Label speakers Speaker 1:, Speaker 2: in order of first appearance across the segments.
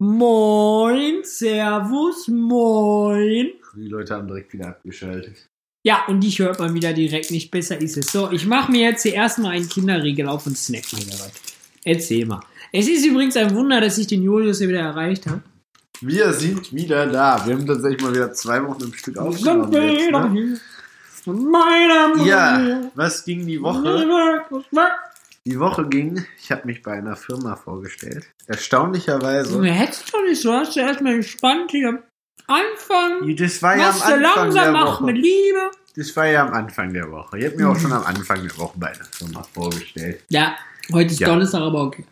Speaker 1: Moin, Servus, moin.
Speaker 2: Die Leute haben direkt wieder abgeschaltet.
Speaker 1: Ja, und dich hört man wieder direkt nicht. Besser ist es. So, ich mache mir jetzt hier erstmal einen Kinderriegel auf und snack mir was. Erzähl mal. Es ist übrigens ein Wunder, dass ich den Julius hier wieder erreicht habe.
Speaker 2: Wir sind wieder da. Wir haben tatsächlich mal wieder zwei Wochen im Stück aufgenommen. Jetzt, ne?
Speaker 1: meiner
Speaker 2: Ja, was ging die Woche? Die Woche ging, ich habe mich bei einer Firma vorgestellt. Erstaunlicherweise.
Speaker 1: Du hättest doch nicht so, hast du erstmal entspannt hier. Anfang.
Speaker 2: Das war ja am Anfang
Speaker 1: langsam,
Speaker 2: der Woche.
Speaker 1: mit Liebe.
Speaker 2: Das war ja am Anfang der Woche. Ich habe mir auch schon am Anfang der Woche bei einer Firma vorgestellt.
Speaker 1: Ja, heute ist
Speaker 2: Ja.
Speaker 1: Donnerstag, aber okay.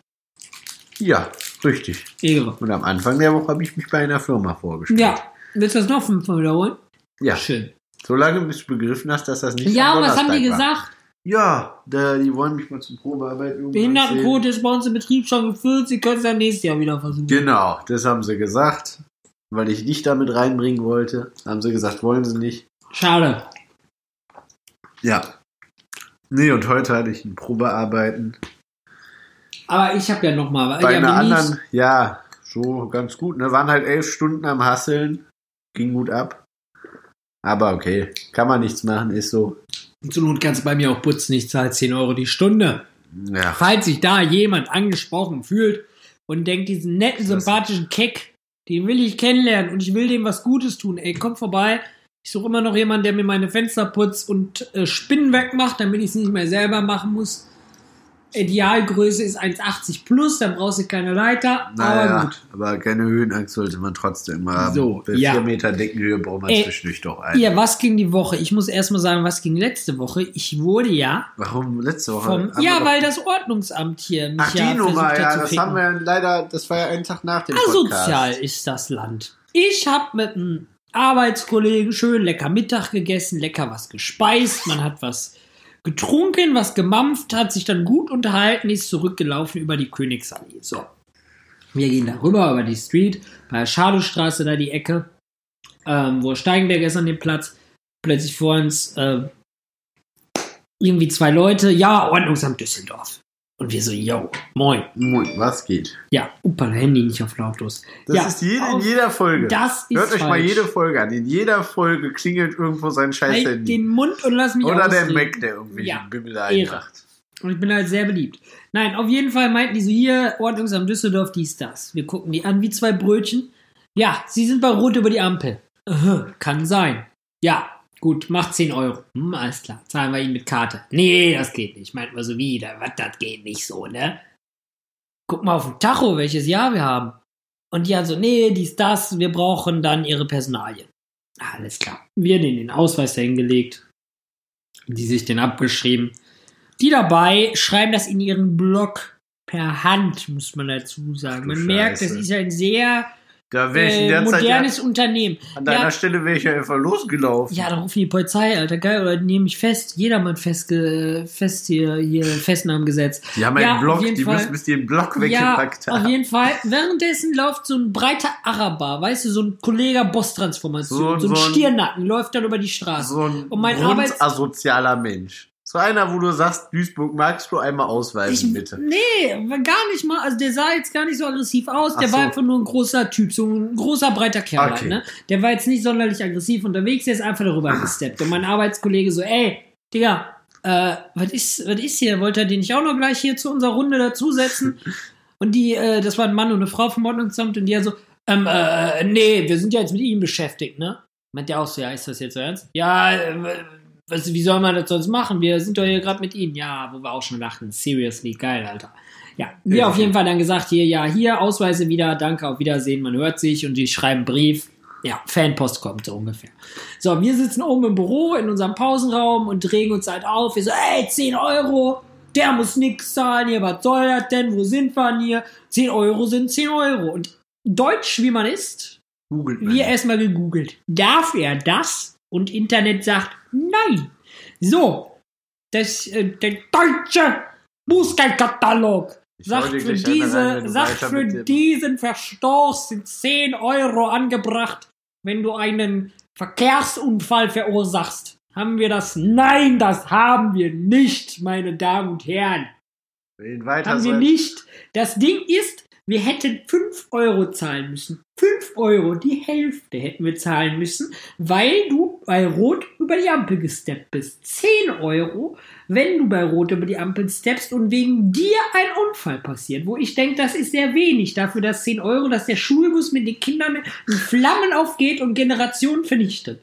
Speaker 2: Ja, richtig.
Speaker 1: Ehre.
Speaker 2: Und am Anfang der Woche habe ich mich bei einer Firma vorgestellt.
Speaker 1: Ja, willst du das noch fünfmal wiederholen?
Speaker 2: Ja.
Speaker 1: Schön.
Speaker 2: Solange bis du begriffen hast, dass das nicht
Speaker 1: Ja, was haben die gesagt?
Speaker 2: Ja, da, die wollen mich mal zum Probearbeit irgendwann
Speaker 1: Behindertenquote ist bei uns im Betrieb schon gefüllt, sie können es dann nächstes Jahr wieder versuchen.
Speaker 2: Genau, das haben sie gesagt. Weil ich dich damit reinbringen wollte, haben sie gesagt, wollen sie nicht.
Speaker 1: Schade.
Speaker 2: Ja. Nee, und heute hatte ich ein Probearbeiten.
Speaker 1: Aber ich habe ja nochmal.
Speaker 2: Bei
Speaker 1: ja,
Speaker 2: einer anderen, ja, so ganz gut. Ne? Waren halt elf Stunden am Hasseln. Ging gut ab. Aber okay, kann man nichts machen, ist so.
Speaker 1: Zur Not kannst du bei mir auch putzen, ich zahle 10 Euro die Stunde.
Speaker 2: Ja,
Speaker 1: Falls sich da jemand angesprochen fühlt und denkt, diesen netten, sympathischen Keck, den will ich kennenlernen und ich will dem was Gutes tun, ey, komm vorbei. Ich suche immer noch jemanden, der mir meine Fenster putzt und äh, Spinnen wegmacht, damit ich es nicht mehr selber machen muss. Idealgröße ist 1,80 plus, dann brauchst du keine Leiter, aber
Speaker 2: naja,
Speaker 1: gut.
Speaker 2: aber keine Höhenangst sollte man trotzdem immer haben.
Speaker 1: So,
Speaker 2: Bei
Speaker 1: ja.
Speaker 2: vier Meter Deckenhöhe braucht man
Speaker 1: Äh,
Speaker 2: zwischendurch doch ein.
Speaker 1: Ja, was ging die Woche? Ich muss erstmal sagen, was ging letzte Woche? Ich wurde ja
Speaker 2: Warum letzte Woche?
Speaker 1: vom, ja, weil das Ordnungsamt hier mich
Speaker 2: Ach,
Speaker 1: ja
Speaker 2: die Nummer,
Speaker 1: versucht hat
Speaker 2: ja,
Speaker 1: zu
Speaker 2: das haben wir ja leider, das war ja einen Tag nach dem Podcast.
Speaker 1: Asozial ist das Land. Ich habe mit einem Arbeitskollegen schön lecker Mittag gegessen, lecker was gespeist, man hat was getrunken, was gemampft, hat sich dann gut unterhalten, ist zurückgelaufen über die Königsallee. So. Wir gehen da rüber über die Street, bei der Schadowstraße da die Ecke, ähm, wo Steigenberg ist an dem Platz. Plötzlich vor uns äh, irgendwie zwei Leute, ja, Ordnungsamt Düsseldorf. Und wir so, yo, moin.
Speaker 2: Moin, was geht?
Speaker 1: Ja, Upala, Handy nicht auf lautlos.
Speaker 2: Das
Speaker 1: ja,
Speaker 2: ist jede, in jeder Folge.
Speaker 1: Das ist
Speaker 2: Hört euch mal
Speaker 1: falsch.
Speaker 2: jede Folge an. In jeder Folge klingelt irgendwo sein scheiß
Speaker 1: Halt
Speaker 2: Handy.
Speaker 1: den Mund und lass mich
Speaker 2: Oder der
Speaker 1: ausreden.
Speaker 2: Mac, der irgendwie
Speaker 1: Ja,
Speaker 2: Bimmel einmacht.
Speaker 1: Und ich bin halt sehr beliebt. Nein, auf jeden Fall meinten die so, hier, Ordnungsamt Düsseldorf, dies, das. Wir gucken die an wie zwei Brötchen. Ja, sie sind bei Rot über die Ampel. Aha, kann sein. Ja, gut, macht 10 Euro. Hm, alles klar, zahlen wir ihnen mit Karte. Nee, das geht nicht. Meint man so wieder, was, das geht nicht so, ne? Guck mal auf den Tacho, welches Jahr wir haben. Und die haben so, nee, dies, das, wir brauchen dann ihre Personalien. Alles klar. Wir denen den Ausweis dahingelegt. Die sich den abgeschrieben. Die dabei schreiben das in ihren Blog per Hand, muss man dazu sagen. Man
Speaker 2: du
Speaker 1: merkt, das
Speaker 2: Scheiße.
Speaker 1: ist ein sehr
Speaker 2: Da wäre ich in
Speaker 1: äh,
Speaker 2: Zeit
Speaker 1: modernes
Speaker 2: ja,
Speaker 1: Unternehmen.
Speaker 2: an deiner
Speaker 1: Ja,
Speaker 2: Stelle wäre ich ja einfach losgelaufen.
Speaker 1: ja, dann rufen die Polizei, Alter, geil, oder die nehmen mich fest. Jedermann festge fest hier, hier Festnahmen gesetzt.
Speaker 2: Die haben
Speaker 1: Ja,
Speaker 2: einen Block,
Speaker 1: auf
Speaker 2: die
Speaker 1: Fall.
Speaker 2: müssen bis die den Block
Speaker 1: Ja,
Speaker 2: weggepackt
Speaker 1: auf
Speaker 2: haben.
Speaker 1: jeden Fall. Währenddessen läuft so ein breiter Araber, weißt du, so ein Kollega Boss-Transformation,
Speaker 2: So-
Speaker 1: so, ein Stirnacken, läuft dann über die Straße.
Speaker 2: So ein
Speaker 1: Und mein Arbeits-
Speaker 2: grundasozialer Mensch. So einer, wo du sagst, Duisburg magst du einmal ausweisen,
Speaker 1: Ich,
Speaker 2: bitte.
Speaker 1: Nee, gar nicht mal. Also der sah jetzt gar nicht so aggressiv aus. Der
Speaker 2: Ach
Speaker 1: war
Speaker 2: so.
Speaker 1: einfach nur ein großer Typ, so ein großer, breiter Kerl.
Speaker 2: Okay.
Speaker 1: Halt, ne? Der war jetzt nicht sonderlich aggressiv unterwegs, der ist einfach darüber gesteppt. Und mein Arbeitskollege so, ey, Digga, äh, was ist, was ist hier? Wollte er den nicht auch noch gleich hier zu unserer Runde dazusetzen? Und die, äh, das war ein Mann und eine Frau vom Ordnungsamt und die hat so, ähm, äh, nee, wir sind ja jetzt mit ihm beschäftigt, ne? Meint der auch so, ja, ist das jetzt so ernst? Ja, äh, was, wie soll man das sonst machen? Wir sind doch hier gerade mit ihm. Ja, wo wir auch schon dachten, seriously, geil, Alter. Ja, wir
Speaker 2: Ja.
Speaker 1: auf jeden Fall dann gesagt, hier, ja, hier, Ausweise wieder, danke, auf Wiedersehen, man hört sich und die schreiben Brief. Ja, Fanpost kommt so ungefähr. So, wir sitzen oben im Büro in unserem Pausenraum und regen uns halt auf. Wir so, ey, 10 Euro, der muss nix zahlen hier, was soll das denn? Wo sind wir denn hier? 10 Euro sind 10 Euro. Und Deutsch, wie man ist,
Speaker 2: Googelt
Speaker 1: wir erstmal gegoogelt. Darf er das? Und Internet sagt nein. So, das, äh, der deutsche Bußgeldkatalog
Speaker 2: Ich
Speaker 1: sagt für,
Speaker 2: rein,
Speaker 1: diese, sagt für diesen Verstoß sind 10 Euro angebracht, wenn du einen Verkehrsunfall verursachst. Haben wir das? Nein, das haben wir nicht, meine Damen und Herren. Haben wir nicht. Das Ding ist, Wir hätten 5 Euro zahlen müssen. 5 Euro, die Hälfte hätten wir zahlen müssen, weil du bei Rot über die Ampel gesteppt bist. 10 Euro, wenn du bei Rot über die Ampel steppst und wegen dir ein Unfall passiert. Wo ich denke, das ist sehr wenig dafür, dass 10 Euro, dass der Schulbus mit den Kindern in Flammen aufgeht und Generationen vernichtet.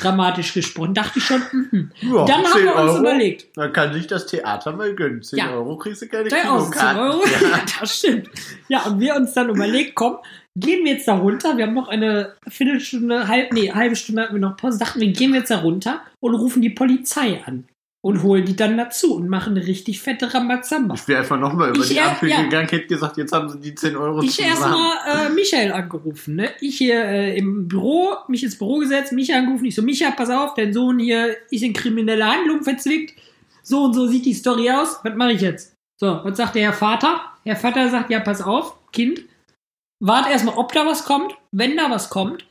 Speaker 1: Dramatisch gesprochen. Dachte ich schon, mhm.
Speaker 2: Ja,
Speaker 1: Dann haben
Speaker 2: 10
Speaker 1: wir uns
Speaker 2: Euro.
Speaker 1: überlegt.
Speaker 2: Man kann sich das Theater mal gönnen. 10
Speaker 1: Ja.
Speaker 2: Euro kriegst du keine
Speaker 1: 3 Euro, 10
Speaker 2: Kinokarten.
Speaker 1: Euro. Ja, das stimmt. Ja, und wir uns dann überlegt, komm, gehen wir jetzt da runter. Wir haben noch eine Viertelstunde, halb, nee, halbe Stunde hatten wir noch Pause. Dachten wir, gehen wir jetzt da runter und rufen die Polizei an. Und holen die dann dazu und machen eine richtig fette Rambazamba.
Speaker 2: Ich wäre einfach nochmal über
Speaker 1: Ich
Speaker 2: die Ampel
Speaker 1: ja.
Speaker 2: gegangen, hätte gesagt, jetzt haben sie die 10 Euro
Speaker 1: Ich erstmal äh, Michael angerufen, ne? Ich hier äh, im Büro, mich ins Büro gesetzt, Michael angerufen. Ich so, Micha, pass auf, dein Sohn hier ist in kriminelle Handlung verzwickt. So und so sieht die Story aus. Was mache ich jetzt? So, was sagt der Herr Vater? Herr Vater sagt, ja, pass auf, Kind, wart erstmal, ob da was kommt. Wenn da was kommt,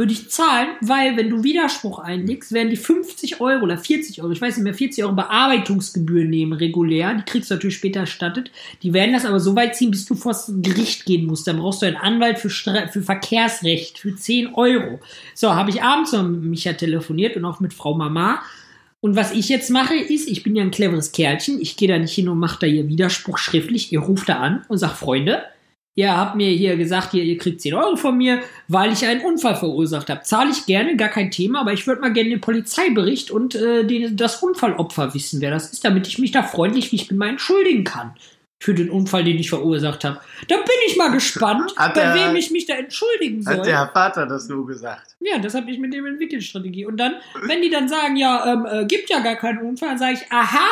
Speaker 1: würde ich zahlen, weil wenn du Widerspruch einlegst, werden die 50 Euro oder 40 Euro, ich weiß nicht mehr, 40 Euro Bearbeitungsgebühren nehmen, regulär. Die kriegst du natürlich später erstattet. Die werden das aber so weit ziehen, bis du vor das Gericht gehen musst. Dann brauchst du einen Anwalt für, für Verkehrsrecht für 10 Euro. So, habe ich abends noch mit Micha telefoniert und auch mit Frau Mama. Und was ich jetzt mache, ist, ich bin ja ein cleveres Kerlchen. Ich gehe da nicht hin und mache da hier Widerspruch schriftlich. Ihr ruft da an und sagt, Freunde, ihr habt mir hier gesagt, ihr, ihr kriegt 10 Euro von mir, weil ich einen Unfall verursacht habe. Zahle ich gerne, gar kein Thema, aber ich würde mal gerne den Polizeibericht und äh, den, das Unfallopfer wissen, wer das ist, damit ich mich da freundlich, ich bin, mal entschuldigen kann. Für den Unfall, den ich verursacht habe. Da bin ich mal gespannt,
Speaker 2: Hat
Speaker 1: bei
Speaker 2: der-
Speaker 1: wem ich mich da entschuldigen soll.
Speaker 2: Hat der Vater das so gesagt?
Speaker 1: Ja, das habe ich mit dem entwickelt, Strategie. Und dann, wenn die dann sagen, ja, ähm, äh, gibt ja gar keinen Unfall, dann sage ich, aha?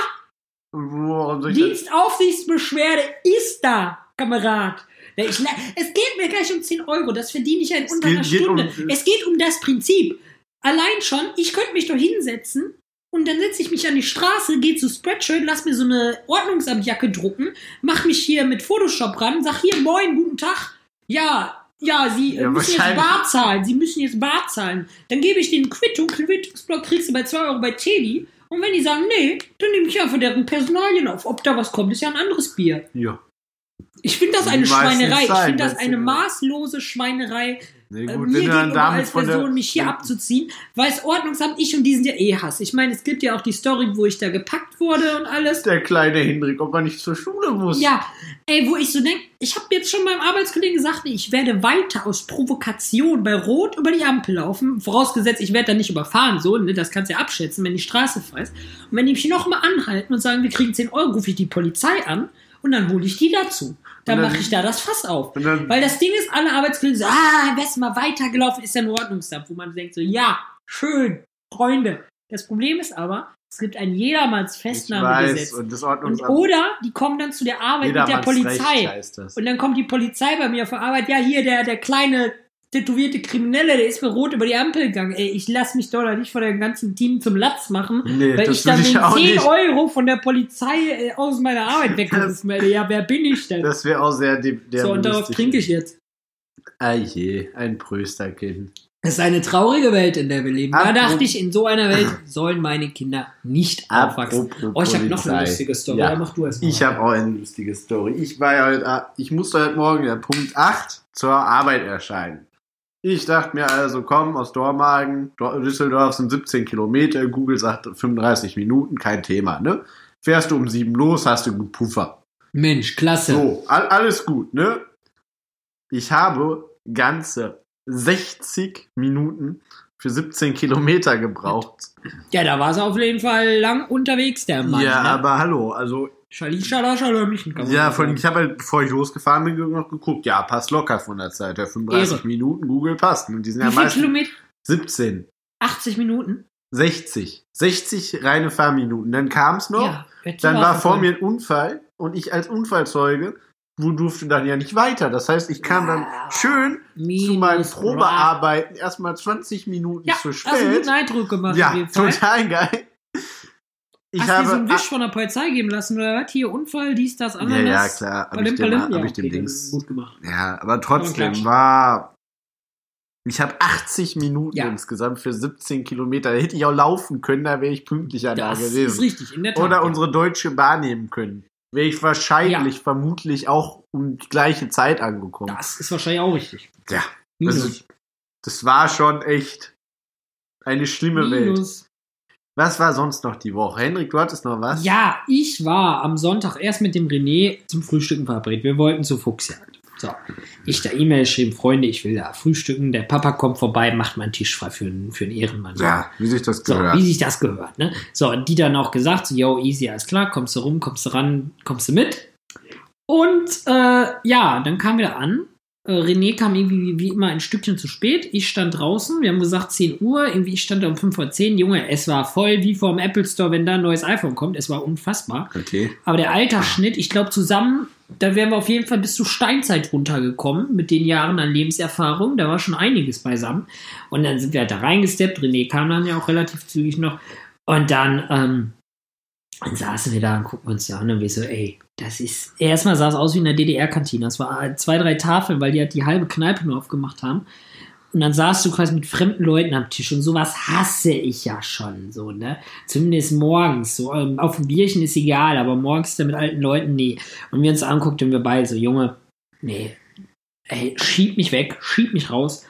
Speaker 1: Dienstaufsichtsbeschwerde ist da, Kamerad. Ich, es geht mir gleich um 10 Euro, das verdiene ich ja in
Speaker 2: Es
Speaker 1: unter
Speaker 2: geht-
Speaker 1: einer
Speaker 2: geht
Speaker 1: Stunde.
Speaker 2: um-
Speaker 1: es geht um das Prinzip. Allein schon, ich könnte mich doch hinsetzen und dann setze ich mich an die Straße, gehe zu Spreadshirt, lass mir so eine Ordnungsamtjacke drucken, mach mich hier mit Photoshop ran, sag hier, moin, guten Tag. Ja, ja, Sie äh,
Speaker 2: Ja,
Speaker 1: müssen jetzt bar zahlen. Sie müssen jetzt bar zahlen. Dann gebe ich den Quittung, Quittungsblock kriegst du bei 2 Euro bei Teddy. Und wenn die sagen, nee, dann nehme ich einfach deren Personalien auf. Ob da was kommt, ist ja ein anderes Bier.
Speaker 2: Ja.
Speaker 1: Ich finde das eine Schweinerei. Ich
Speaker 2: sein,
Speaker 1: finde das eine maßlose Schweinerei,
Speaker 2: Nee,
Speaker 1: äh,
Speaker 2: gut,
Speaker 1: mir gegenüber als Person mich hier abzuziehen, weil es Ordnungsamt, ich und die sind ja eh Hass. Ich meine, es gibt ja auch die Story, wo ich da gepackt wurde und alles.
Speaker 2: Der kleine Hendrik, ob er nicht zur Schule muss.
Speaker 1: Ja, ey, wo ich so denke, ich habe jetzt schon meinem Arbeitskollegen gesagt, ich werde weiter aus Provokation bei Rot über die Ampel laufen. Vorausgesetzt, ich werde da nicht überfahren, so, ne, das kannst du ja abschätzen, wenn die Straße frei ist. Und wenn die mich nochmal anhalten und sagen, wir kriegen 10 Euro, rufe ich die Polizei an und dann hole ich die dazu. Dann
Speaker 2: Und dann-
Speaker 1: mache ich da das Fass auf.
Speaker 2: Und
Speaker 1: Weil das Ding ist, alle Arbeitskollegen sagen, ah, wärst mal weitergelaufen, ist ja ein Ordnungsamt, wo man denkt so, ja, schön, Freunde. Das Problem ist aber, es gibt ein
Speaker 2: ich
Speaker 1: Jedermanns-Festnahmegesetz.
Speaker 2: weiß, und das
Speaker 1: Und,
Speaker 2: Ordnungsamt.
Speaker 1: oder die kommen dann zu der Arbeit mit der
Speaker 2: Jedermanns
Speaker 1: Polizei. Und dann kommt die Polizei bei mir auf der Arbeit. Ja, hier, der, der kleine tätowierte Kriminelle, der ist mir rot über die Ampel gegangen. Ey, ich lass mich doch nicht von dem ganzen Team zum Latz machen,
Speaker 2: Nee,
Speaker 1: weil
Speaker 2: das
Speaker 1: ich dann
Speaker 2: ich auch
Speaker 1: 10
Speaker 2: nicht.
Speaker 1: Euro von der Polizei äh, aus meiner Arbeit werde. Ja, wer bin ich denn?
Speaker 2: Das wäre auch sehr de- der
Speaker 1: so, und darauf trinke ich jetzt.
Speaker 2: Ah je, ein Prösterkind.
Speaker 1: Es ist eine traurige Welt, in der wir leben. Da
Speaker 2: Apropos-
Speaker 1: dachte ich, in so einer Welt sollen meine Kinder nicht aufwachsen. Oh, ich habe noch eine lustige Story.
Speaker 2: Ja.
Speaker 1: Mach du erst mal.
Speaker 2: Ich habe auch eine lustige Story. Ich war ja heute, ich musste heute Morgen ja Punkt 8 zur Arbeit erscheinen. Ich dachte mir also, komm, aus Dormagen, Dor- Düsseldorf sind 17 Kilometer, Google sagt 35 Minuten, kein Thema, ne? Fährst du um 7 los, hast du einen Puffer.
Speaker 1: Mensch, klasse.
Speaker 2: So, all, alles gut, ne? Ich habe ganze 60 Minuten für 17 Kilometer gebraucht.
Speaker 1: Ja, da war sie auf jeden Fall lang unterwegs, der Mann.
Speaker 2: ja,
Speaker 1: ne?
Speaker 2: aber hallo, also
Speaker 1: Schali, schala, man
Speaker 2: Ja, von, ich habe halt, bevor ich losgefahren bin, noch geguckt. Ja, passt locker von der Zeit. Ja, 35
Speaker 1: Ehre.
Speaker 2: Minuten, Google passt. Und die sind
Speaker 1: Wie
Speaker 2: ja
Speaker 1: viel
Speaker 2: meistens
Speaker 1: Kilometer?
Speaker 2: 17,
Speaker 1: 80 Minuten?
Speaker 2: 60. 60 reine Fahrminuten. Dann kam es noch.
Speaker 1: Ja.
Speaker 2: dann war vor mir ein Unfall. Und ich als Unfallzeuge wo durfte dann ja nicht weiter. Das heißt, ich kam dann
Speaker 1: Ja.
Speaker 2: schön zu
Speaker 1: Bra.
Speaker 2: Probearbeiten erstmal 20 Minuten
Speaker 1: Ja,
Speaker 2: zu
Speaker 1: hast du einen guten
Speaker 2: spät.
Speaker 1: Eindruck gemacht
Speaker 2: Ja, total geil. Ich
Speaker 1: hast du dir so
Speaker 2: habe
Speaker 1: einen Wisch von der Polizei geben lassen oder was? Hier Unfall, dies, das,
Speaker 2: ja,
Speaker 1: anderes.
Speaker 2: ja, klar, habe
Speaker 1: Palim,
Speaker 2: ich dem, hab
Speaker 1: Ja,
Speaker 2: ich dem
Speaker 1: okay,
Speaker 2: Dings
Speaker 1: Gut gemacht.
Speaker 2: Ja, aber trotzdem war. Ich habe 80 Minuten
Speaker 1: Ja.
Speaker 2: insgesamt für 17 Kilometer. Da hätte ich auch laufen können, da wäre ich pünktlicher da
Speaker 1: Das ist
Speaker 2: gewesen.
Speaker 1: richtig, in der Tat.
Speaker 2: Oder
Speaker 1: ja.
Speaker 2: unsere Deutsche Bahn nehmen können. wäre ich wahrscheinlich, vermutlich auch um die gleiche Zeit angekommen.
Speaker 1: Das ist wahrscheinlich auch richtig.
Speaker 2: Ja.
Speaker 1: Minus.
Speaker 2: Also, das war schon echt eine schlimme Welt. Was war sonst noch die Woche? Henrik, du hattest noch was?
Speaker 1: Ja, ich war am Sonntag erst mit dem René zum Frühstücken verabredet. Wir wollten zur Fuchsjagd. So, ich da E-Mail geschrieben, Freunde, ich will da frühstücken. Der Papa kommt vorbei, macht meinen Tisch frei für einen, für einen Ehrenmann.
Speaker 2: Ja, wie sich das
Speaker 1: So,
Speaker 2: gehört.
Speaker 1: wie sich das gehört, ne? So, und die dann auch gesagt, so, yo, easy, alles klar, kommst du rum, kommst du ran, kommst du mit. Und äh, ja, dann kamen wir an. Äh, René kam irgendwie wie, immer ein Stückchen zu spät. Ich stand draußen, wir haben gesagt 10 Uhr, irgendwie ich stand da um 5 vor 10. Junge, es war voll wie vor dem Apple Store, wenn da ein neues iPhone kommt. Es war unfassbar.
Speaker 2: okay.
Speaker 1: Aber der Altersschnitt, ich glaube zusammen, da wären wir auf jeden Fall bis zur Steinzeit runtergekommen mit den Jahren an Lebenserfahrung. Da war schon einiges beisammen. Und dann sind wir halt da reingesteppt. René kam dann ja auch relativ zügig noch. Und dann, ähm, dann saßen wir da und gucken uns da an und wir so, ey, das ist, erstmal sah es aus wie in der DDR-Kantine. Das war zwei, drei Tafeln, weil die halt die halbe Kneipe nur aufgemacht haben. Und dann saßt du quasi mit fremden Leuten am Tisch und sowas hasse ich ja schon, so, ne? Zumindest morgens, so, ähm, auf dem Bierchen ist egal, aber morgens da mit alten Leuten, nee. Und wir uns anguckt und wir beide so, Junge, nee, ey, schieb mich weg, schieb mich raus.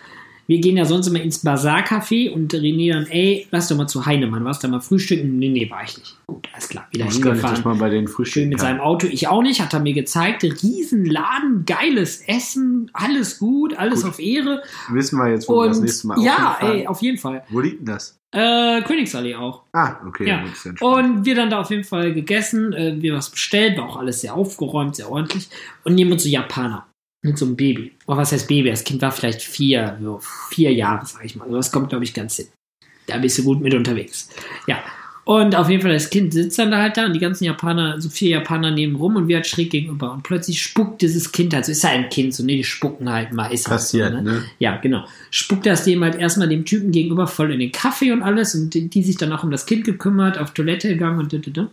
Speaker 1: Wir gehen ja sonst immer ins Bazar-Café und René dann, ey, lass doch mal zu Heinemann, warst da mal frühstücken? Nee, nee, war ich nicht. Gut, alles klar, wieder
Speaker 2: Ich
Speaker 1: hingefahren
Speaker 2: dass man bei den
Speaker 1: schön
Speaker 2: Frühstücken
Speaker 1: mit seinem Auto. Ich auch nicht, hat er mir gezeigt. Riesenladen, geiles Essen, alles gut, alles
Speaker 2: Gut.
Speaker 1: auf Ehre.
Speaker 2: Wissen wir jetzt, wo wir das
Speaker 1: Und
Speaker 2: nächste Mal
Speaker 1: ja, ey, auf jeden Fall.
Speaker 2: Wo liegt denn das?
Speaker 1: Äh, Königsallee auch.
Speaker 2: Ah, okay.
Speaker 1: Ja. Und wir dann da auf jeden Fall gegessen, äh, wir was bestellt, war auch alles sehr aufgeräumt, sehr ordentlich. Und nehmen uns so Japaner. Mit so einem Baby. Oh, was heißt Baby? Das Kind war vielleicht vier, so vier Jahre, sag ich mal. Also das kommt, glaube ich, ganz hin. Da bist du gut mit unterwegs. Ja. Und auf jeden Fall, das Kind sitzt dann da halt da und die ganzen Japaner, so vier Japaner neben rum und wir halt schräg gegenüber. Und plötzlich spuckt dieses Kind halt, so ist ja ein Kind, so, ne, die spucken halt mal, ist halt
Speaker 2: Passiert,
Speaker 1: so,
Speaker 2: ne?
Speaker 1: ja, genau. Spuckt das dem halt erstmal dem Typen gegenüber voll in den Kaffee und alles und die, die sich dann auch um das Kind gekümmert, auf Toilette gegangen und da, da, da.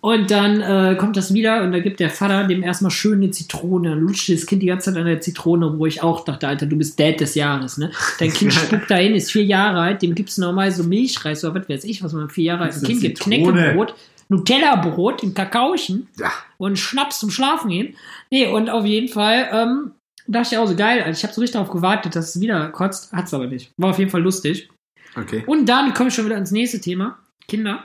Speaker 1: Und dann äh, kommt das wieder und da gibt der Vater dem erstmal schön eine Zitrone, dann lutscht das Kind die ganze Zeit an der Zitrone, wo ich auch dachte, Alter, du bist Dad des Jahres, ne? Dein Kind spuckt dahin, ist vier Jahre alt, dem gibt's normal so Milchreis oder was weiß ich, was man vier Jahre alt Kind gibt. Knäckebrot, Nutella-Brot, ein Kakaochen
Speaker 2: Ja.
Speaker 1: und Schnaps zum Schlafen gehen. Nee, und auf jeden Fall ähm, dachte ich auch so geil. Also ich habe so richtig darauf gewartet, dass es wieder kotzt. Hat's aber nicht. War auf jeden Fall lustig.
Speaker 2: Okay.
Speaker 1: Und dann komme ich schon wieder ins nächste Thema. Kinder.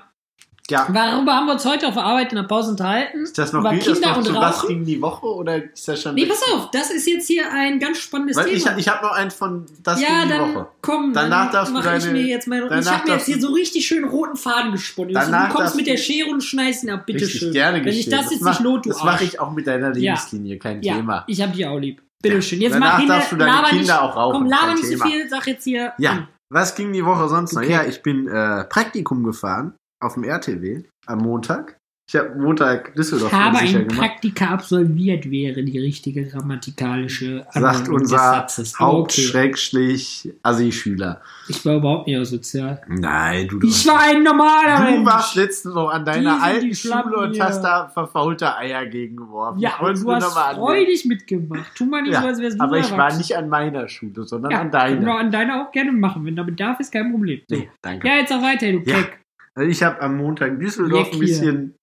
Speaker 2: Ja.
Speaker 1: Worüber haben wir uns heute auf der Arbeit in der Pause unterhalten?
Speaker 2: Ist das noch,
Speaker 1: Über
Speaker 2: gilt das
Speaker 1: Kinder
Speaker 2: noch
Speaker 1: und
Speaker 2: zu was
Speaker 1: Rauchen?
Speaker 2: gegen die Woche oder ist das schon.
Speaker 1: Nee, pass auf, das ist jetzt hier ein ganz spannendes
Speaker 2: Weil ich,
Speaker 1: Thema.
Speaker 2: ich habe noch einen von das
Speaker 1: ja,
Speaker 2: gegen die
Speaker 1: dann
Speaker 2: Woche.
Speaker 1: komm,
Speaker 2: Danach darfst du
Speaker 1: mache ich
Speaker 2: deine-
Speaker 1: mir jetzt meine. Ich habe mir jetzt hier so richtig schön roten Faden gesponnen.
Speaker 2: Danach
Speaker 1: du kommst mit der Schere und schneidest ihn ab,
Speaker 2: Richtig
Speaker 1: bitteschön.
Speaker 2: gerne
Speaker 1: Wenn ich
Speaker 2: geschehen.
Speaker 1: das jetzt
Speaker 2: mach-
Speaker 1: nicht not, du
Speaker 2: Das mache ich auch mit deiner Lebenslinie, kein
Speaker 1: Ja,
Speaker 2: Thema.
Speaker 1: ich habe die auch lieb. Bitteschön. Jetzt
Speaker 2: Danach
Speaker 1: mach hin,
Speaker 2: darfst du deine Kinder
Speaker 1: nicht,
Speaker 2: auch rauchen,
Speaker 1: Komm, laber nicht so viel, sag jetzt hier.
Speaker 2: Ja, was ging die Woche sonst noch? Ja, ich bin äh, Praktikum gefahren auf dem RTW am Montag. Ich habe Montag Düsseldorf
Speaker 1: Habe
Speaker 2: unsicher
Speaker 1: ein
Speaker 2: gemacht.
Speaker 1: Praktika absolviert, wäre die richtige grammatikalische
Speaker 2: Sagt
Speaker 1: Anwendung des
Speaker 2: unser
Speaker 1: Satzes. Aber okay.
Speaker 2: Hauptschrägstrich Assi-Schüler.
Speaker 1: Ich war überhaupt nicht asozial.
Speaker 2: Nein, du,
Speaker 1: Ich war ein normaler
Speaker 2: du
Speaker 1: Mensch.
Speaker 2: warst letztens noch an deiner alten Schule und hast da verfaulte Eier gegengeworfen.
Speaker 1: Ja,
Speaker 2: Ich
Speaker 1: und
Speaker 2: wollt's
Speaker 1: du hast freudig mitgemacht. Tu mal nicht
Speaker 2: Ja,
Speaker 1: so, als wärst du
Speaker 2: aber ich war nicht an meiner Schule, sondern
Speaker 1: ja,
Speaker 2: an
Speaker 1: Können wir
Speaker 2: deiner.
Speaker 1: an deiner auch gerne machen. Wenn da Bedarf ist, kein Problem. So.
Speaker 2: Nee, danke.
Speaker 1: Ja, jetzt auch weiter, du
Speaker 2: Ja.
Speaker 1: Keck.
Speaker 2: Also ich habe am Montag Düsseldorf ein bisschen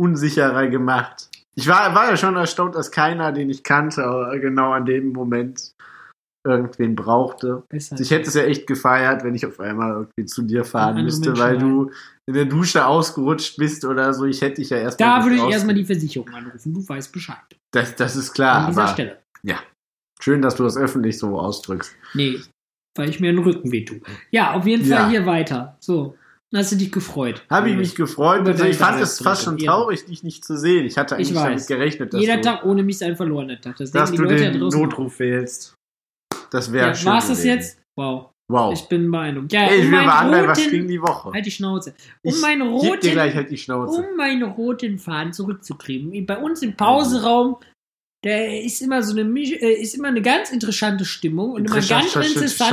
Speaker 2: unsicherer gemacht. Ich war, war ja schon erstaunt, dass keiner, den ich kannte, genau an dem Moment irgendwen brauchte.
Speaker 1: Besser.
Speaker 2: Ich hätte es ja echt gefeiert, wenn ich auf einmal irgendwie zu dir fahren müsste,
Speaker 1: Menschen
Speaker 2: weil du in der Dusche ausgerutscht bist oder so. Ich hätte dich ja erst
Speaker 1: da würde ich erstmal die Versicherung anrufen. Du weißt Bescheid.
Speaker 2: Das, das ist klar,
Speaker 1: An dieser
Speaker 2: aber
Speaker 1: Stelle.
Speaker 2: schön, dass du das öffentlich so ausdrückst.
Speaker 1: Nee, weil ich mir den Rücken weh tue. Ja, auf jeden
Speaker 2: Ja.
Speaker 1: Fall hier weiter. So. Dann hast du dich gefreut.
Speaker 2: Habe ich mich gefreut. Also ich fand es fast schon traurig, dich nicht zu sehen. Ich hatte
Speaker 1: Ich
Speaker 2: eigentlich damit
Speaker 1: weiß.
Speaker 2: gerechnet, dass
Speaker 1: Jeder
Speaker 2: du,
Speaker 1: Tag ohne mich ist ein verlorener Tag. Das
Speaker 2: dass du
Speaker 1: Leute
Speaker 2: den. Notruf wählst. Das wäre
Speaker 1: Ja,
Speaker 2: schön.
Speaker 1: war's das
Speaker 2: gewesen.
Speaker 1: jetzt? Wow.
Speaker 2: Wow.
Speaker 1: Ich bin beeindruckt. Ja,
Speaker 2: Ey, ich
Speaker 1: um
Speaker 2: will
Speaker 1: meinen
Speaker 2: mal anhören, was
Speaker 1: roten-
Speaker 2: ging die Woche.
Speaker 1: Halt die Schnauze. Um
Speaker 2: ich
Speaker 1: meinen roten,
Speaker 2: gleich halt die Schnauze.
Speaker 1: um meinen roten Faden zurückzukriegen. Bei uns im Pauseraum, da ist immer so eine äh, ist immer eine ganz interessante Stimmung und immer ganz interessante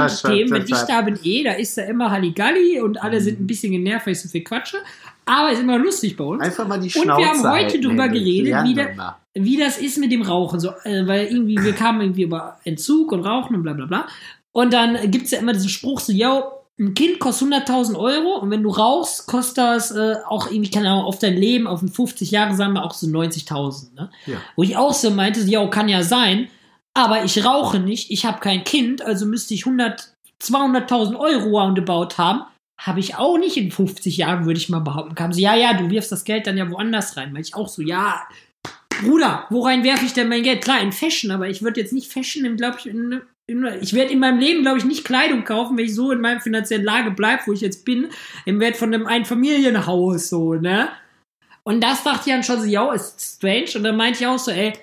Speaker 2: interessant,
Speaker 1: Themen. Wenn ich da bin, eh, da ist da immer Halligalli und alle
Speaker 2: Mhm.
Speaker 1: sind ein bisschen genervt, weil ich so viel quatsche. Aber ist immer lustig bei uns.
Speaker 2: Einfach mal die
Speaker 1: wir
Speaker 2: Schnauze
Speaker 1: haben heute
Speaker 2: halten,
Speaker 1: drüber geredet, wie
Speaker 2: wir
Speaker 1: der-
Speaker 2: mal.
Speaker 1: wie das ist mit dem Rauchen. So, äh, weil irgendwie, wir kamen irgendwie über Entzug und Rauchen und bla bla bla. Und dann gibt's ja immer diesen Spruch so, yo, ein Kind kostet 100.000 Euro und wenn du rauchst, kostet das äh, auch irgendwie, keine Ahnung, auf dein Leben, auf den 50 Jahre, sagen wir auch so 90.000. Ne?
Speaker 2: Ja.
Speaker 1: Wo ich auch so meinte, ja, kann ja sein, aber ich rauche nicht, ich habe kein Kind, also müsste ich 100, 200.000 Euro roundabout haben. Habe ich auch nicht in 50 Jahren, würde ich mal behaupten. Kam sie, ja, ja, du wirfst das Geld dann ja woanders rein. Weil ich auch so, ja, Bruder, worein werfe ich denn mein Geld? Klar, in Fashion, aber ich würde jetzt nicht Fashion, glaube ich, in, ich werde in meinem Leben, glaube ich, nicht Kleidung kaufen, wenn ich so in meinem finanziellen Lage bleibe, wo ich jetzt bin, im Wert von einem Einfamilienhaus, so, ne? Und das dachte ich dann schon so, ja, ist strange. Und dann meinte ich auch so, ey,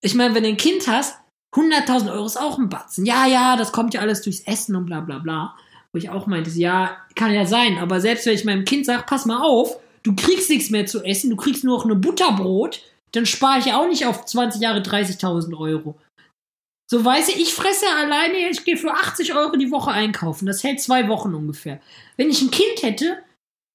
Speaker 1: ich meine, wenn du ein Kind hast, 100.000 Euro ist auch ein Batzen. Ja, ja, das kommt ja alles durchs Essen und bla bla bla. Wo ich auch meinte, ja, kann ja sein, aber selbst wenn ich meinem Kind sage, pass mal auf, du kriegst nichts mehr zu essen, du kriegst nur noch eine Butterbrot, dann spare ich ja auch nicht auf 20 Jahre 30.000 Euro. So weiß ich, ich fresse alleine, ich gehe für 80 Euro die Woche einkaufen. Das hält zwei Wochen ungefähr. Wenn ich ein Kind hätte,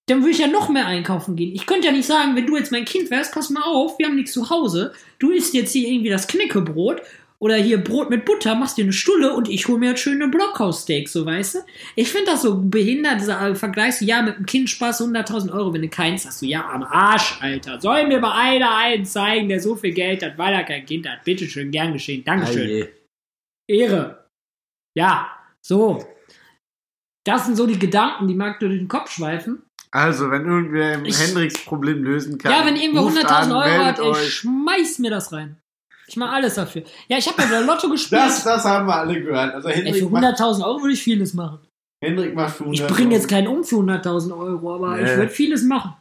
Speaker 1: dann würde ich ja noch mehr einkaufen gehen. Ich könnte ja nicht sagen, wenn du jetzt mein Kind wärst, pass mal auf, wir haben nichts zu Hause. Du isst jetzt hier irgendwie das Knäckebrot oder hier Brot mit Butter, machst dir eine Stulle und ich hole mir jetzt schöne Blockhaussteaks, so weißt du? Ich finde das so behindert, dieser Vergleich, ja, mit einem Kind Spaß 100.000 Euro, wenn du keins hast, so, ja, am Arsch, Alter. Soll mir mal einer einen zeigen, der so viel Geld hat, weil er kein Kind hat. Bitteschön, gern geschehen, Dankeschön.
Speaker 2: Aje.
Speaker 1: Ehre. Ja, so. Das sind so die Gedanken, die mag durch den Kopf schweifen.
Speaker 2: Also, wenn irgendwer
Speaker 1: Ich-
Speaker 2: Hendricks Problem lösen kann.
Speaker 1: ja, wenn irgendwer
Speaker 2: ruft
Speaker 1: 100.000
Speaker 2: an,
Speaker 1: Euro hat,
Speaker 2: meldet
Speaker 1: ich
Speaker 2: euch.
Speaker 1: schmeiß mir das rein. Ich mache alles dafür. Ja, ich habe ja wieder Lotto gespielt.
Speaker 2: Das, das haben wir alle gehört. Also
Speaker 1: für
Speaker 2: Hendrik, macht,
Speaker 1: 100.000 Euro würde ich vieles machen.
Speaker 2: Hendrik macht für 100
Speaker 1: Ich bringe jetzt keinen um für 100.000 Euro, aber
Speaker 2: Nee.
Speaker 1: ich würde vieles machen.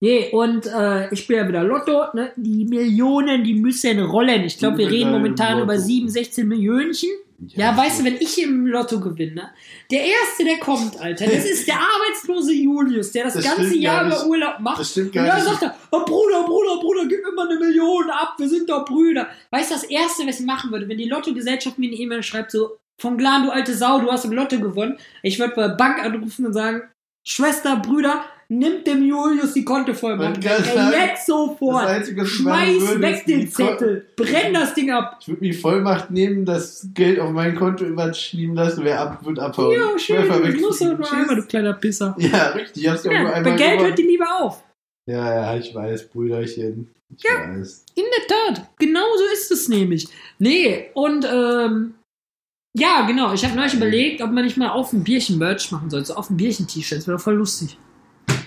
Speaker 1: Nee, und äh, ich bin ja wieder Lotto. Ne? Die Millionen, die müssen rollen. Ich glaube, wir reden momentan über
Speaker 2: Lotto.
Speaker 1: 7, 16 Millionchen. Ja, weißt du, wenn ich im Lotto gewinne, der Erste, der kommt, Alter, das ist der arbeitslose Julius, der das,
Speaker 2: Das
Speaker 1: ganze Jahr über. Urlaub macht.
Speaker 2: Das stimmt
Speaker 1: Und
Speaker 2: gar
Speaker 1: dann
Speaker 2: nicht.
Speaker 1: sagt er, oh, Bruder, Bruder, Bruder, gib mir mal eine Million ab, wir sind doch Brüder. Weißt du, das Erste, was ich machen würde, wenn die Lottogesellschaft mir eine E-Mail schreibt, so, von Glan, du alte Sau, du hast im Lotto gewonnen, ich würde bei der Bank anrufen und sagen, Schwester, Brüder, nimmt dem Julius die Konto voll, Mann.
Speaker 2: Man kann
Speaker 1: Ey, jetzt sofort.
Speaker 2: Einzige, ich
Speaker 1: Schmeiß weg den Zettel. Brenn das Ding ab.
Speaker 2: Ich würde mir Vollmacht nehmen, das Geld auf mein Konto überschieben lassen, wer ab, wird abhauen.
Speaker 1: Ja, schön,
Speaker 2: verwechselt
Speaker 1: musst du
Speaker 2: den
Speaker 1: nur einmal, du kleiner Pisser.
Speaker 2: Ja, richtig, du ja, nur
Speaker 1: Ja,
Speaker 2: einmal
Speaker 1: bei Geld hört die Liebe auf.
Speaker 2: Ja, ja, ich weiß, Brüderchen. Ich
Speaker 1: Ja.
Speaker 2: weiß.
Speaker 1: In der Tat, genau so ist es nämlich. Nee, und ähm, ja, genau, ich habe neulich überlegt, ob man nicht mal auf ein Bierchen Merch machen soll, so auf ein Bierchen-T-Shirt, das wäre voll lustig.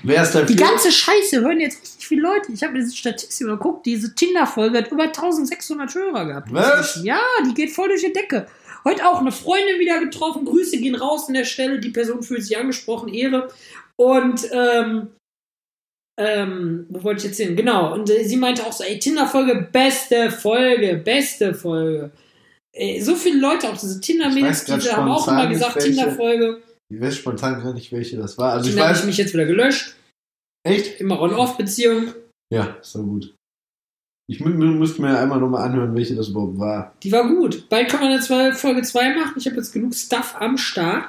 Speaker 2: Wer ist dafür?
Speaker 1: Die ganze Scheiße hören jetzt richtig viele Leute. Ich habe diese Statistik geguckt, diese Tinder-Folge hat über 1600 Hörer gehabt.
Speaker 2: Was?
Speaker 1: Ja, die geht voll durch die Decke. Heute auch eine Freundin wieder getroffen. Grüße gehen raus an der Stelle. Die Person fühlt sich angesprochen, Ehre. Und, ähm, ähm, wo wollte ich jetzt hin? Genau. Und äh, sie meinte auch so, ey, Tinder-Folge, beste Folge, beste Folge. Ey, so viele Leute, auch diese Tinder-Mädels, die haben auch immer gesagt. Tinder-Folge.
Speaker 2: Ich weiß spontan gar nicht, welche das war. Also ich
Speaker 1: habe ich mich jetzt wieder gelöscht.
Speaker 2: echt?
Speaker 1: Immer On-Off-Beziehung.
Speaker 2: Ja, ist doch gut. Ich mü mü- müsste mir einmal nochmal anhören, welche das überhaupt war.
Speaker 1: Die war gut. Bald kann man jetzt mal Folge 2 machen. Ich habe jetzt genug Stuff am Start.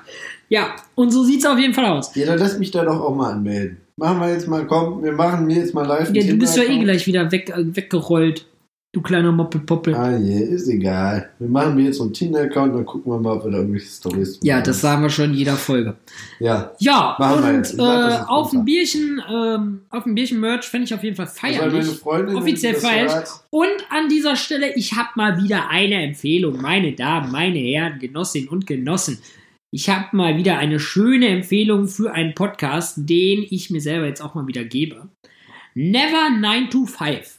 Speaker 1: Ja, und so sieht's auf jeden Fall aus.
Speaker 2: Ja, dann lass mich da doch auch mal anmelden. Machen wir jetzt mal, komm, wir machen mir jetzt mal live.
Speaker 1: Ja, du bist ja eh gleich wieder weg, äh, weggerollt. Du kleiner Moppelpoppel.
Speaker 2: Ah je, ist egal. Wir machen mir jetzt so einen Tinder-Account, dann gucken wir mal, ob wir da irgendwelche Stories
Speaker 1: ja, das sagen wir schon in jeder Folge.
Speaker 2: Ja.
Speaker 1: Ja,
Speaker 2: Machen wir
Speaker 1: und
Speaker 2: das
Speaker 1: äh, auf ein Bierchen, ähm, auf ein Bierchen Merch fände ich auf jeden Fall
Speaker 2: meine
Speaker 1: feierlich.
Speaker 2: Freundin,
Speaker 1: Offiziell feierlich. Und an dieser Stelle, ich habe mal wieder eine Empfehlung, meine Damen, meine Herren, Genossinnen und Genossen. Ich habe mal wieder eine schöne Empfehlung für einen Podcast, den ich mir selber jetzt auch mal wieder gebe. Never 9 to 5.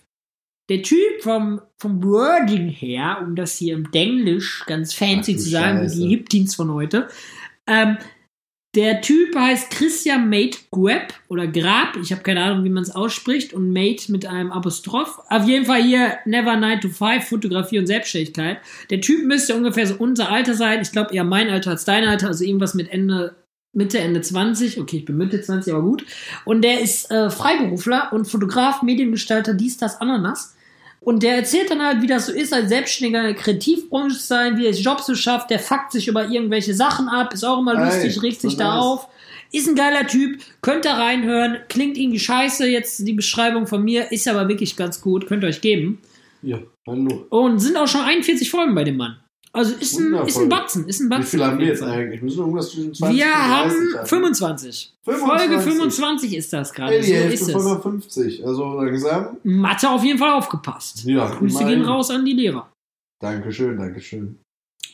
Speaker 1: Der Typ vom, vom Wording her, um das hier im Denglisch ganz fancy
Speaker 2: Ach
Speaker 1: zu sagen,
Speaker 2: Scheiße.
Speaker 1: wie die Hip-Teens von heute, ähm, der Typ heißt Christian Mate Gueb oder Grab. Ich habe keine Ahnung, wie man es ausspricht. Und Mate mit einem Apostroph. Auf jeden Fall hier Never 9 to 5, Fotografie und Selbstständigkeit. Der Typ müsste ungefähr so unser Alter sein. Ich glaube eher mein Alter als dein Alter. Also irgendwas mit Ende, Mitte, Ende 20. Okay, ich bin Mitte 20, aber gut. Und der ist äh, Freiberufler und Fotograf, Mediengestalter, dies, das, Ananas. Und der erzählt dann halt, wie das so ist, als Selbstständiger in der Kreativbranche zu sein, wie er Jobs so schafft, der fuckt sich über irgendwelche Sachen ab, ist auch immer
Speaker 2: Ey,
Speaker 1: lustig, regt
Speaker 2: so
Speaker 1: sich da
Speaker 2: nice.
Speaker 1: auf. Ist ein geiler Typ, könnt ihr reinhören, klingt irgendwie scheiße, jetzt die Beschreibung von mir, ist aber wirklich ganz gut, könnt ihr euch geben.
Speaker 2: Ja, hallo.
Speaker 1: Und sind auch schon 41 Folgen bei dem Mann. Also ist ein, ist ein Batzen, ist ein Batzen.
Speaker 2: Wie viel haben wir jetzt eigentlich? Müssen wir irgendwas zwischen 20
Speaker 1: Wir
Speaker 2: und 30
Speaker 1: haben 25. Folge
Speaker 2: 25.
Speaker 1: 25 ist das gerade.
Speaker 2: Ey, die
Speaker 1: so
Speaker 2: Hälfte
Speaker 1: ist
Speaker 2: von
Speaker 1: es.
Speaker 2: der 50. Also langsam.
Speaker 1: Mathe auf jeden Fall aufgepasst.
Speaker 2: Ja,
Speaker 1: Grüße gehen raus an die Lehrer.
Speaker 2: Dankeschön, Dankeschön.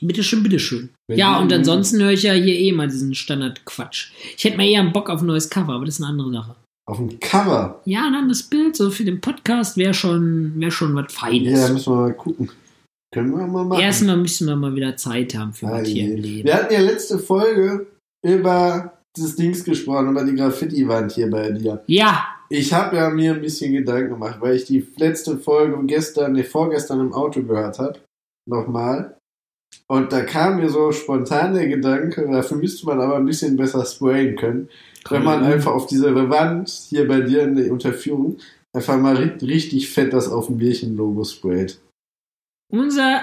Speaker 1: Bitteschön, bitteschön.
Speaker 2: Wenn
Speaker 1: Ja, und ansonsten höre ich ja hier eh mal diesen Standardquatsch. Ich hätte mal eher einen Bock auf ein neues Cover, aber das ist eine andere Sache.
Speaker 2: Auf dem Cover.
Speaker 1: Ja, dann das Bild so für den Podcast wäre schon, wär schon was Feines.
Speaker 2: Ja, müssen wir mal gucken. Können wir mal machen.
Speaker 1: Erstmal müssen wir mal wieder Zeit haben für
Speaker 2: Ah,
Speaker 1: was hier im Leben.
Speaker 2: Wir hatten ja letzte Folge über das Dings gesprochen, über die Graffiti-Wand hier bei dir.
Speaker 1: Ja,
Speaker 2: Ich habe ja mir ein bisschen Gedanken gemacht, weil ich die letzte Folge gestern, nee, vorgestern im Auto gehört habe. Nochmal. Und da kam mir so spontan der Gedanke, dafür müsste man aber ein bisschen besser sprayen können, wenn man
Speaker 1: Mhm.
Speaker 2: einfach auf diese Wand hier bei dir in der Unterführung einfach mal ri- richtig fett das auf dem Bierchen-Logo sprayt.
Speaker 1: Unser,